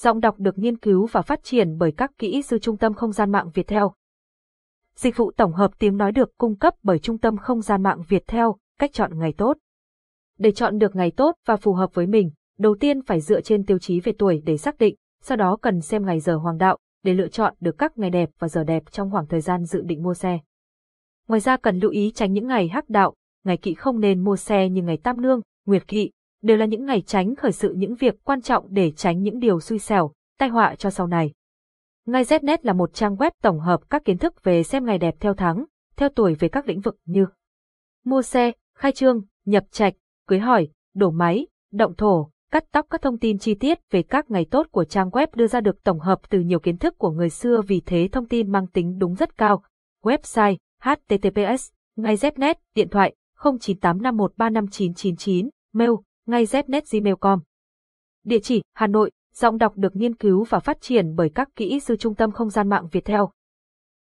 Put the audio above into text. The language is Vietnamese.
Giọng đọc được nghiên cứu và phát triển bởi các kỹ sư Trung tâm Không gian mạng Việt Theo. Dịch vụ tổng hợp tiếng nói được cung cấp bởi Trung tâm Không gian mạng Việt Theo, cách chọn ngày tốt. Để chọn được ngày tốt và phù hợp với mình, đầu tiên phải dựa trên tiêu chí về tuổi để xác định, sau đó cần xem ngày giờ hoàng đạo để lựa chọn được các ngày đẹp và giờ đẹp trong khoảng thời gian dự định mua xe. Ngoài ra cần lưu ý tránh những ngày hắc đạo, ngày kỵ không nên mua xe như ngày tam nương, nguyệt kỵ, đều là những ngày tránh khởi sự những việc quan trọng để tránh những điều xui xẻo, tai họa cho sau này. Ngay Znet là một trang web tổng hợp các kiến thức về xem ngày đẹp theo tháng, theo tuổi về các lĩnh vực như mua xe, khai trương, nhập trạch, cưới hỏi, đổ máy, động thổ, cắt tóc các thông tin chi tiết về các ngày tốt của trang web đưa ra được tổng hợp từ nhiều kiến thức của người xưa vì thế thông tin mang tính đúng rất cao. Website https ngay Znet điện thoại 0985135999 mail ngay znet.gmail.com. Địa chỉ Hà Nội, giọng đọc được nghiên cứu và phát triển bởi các kỹ sư Trung tâm Không gian mạng Việt Theo.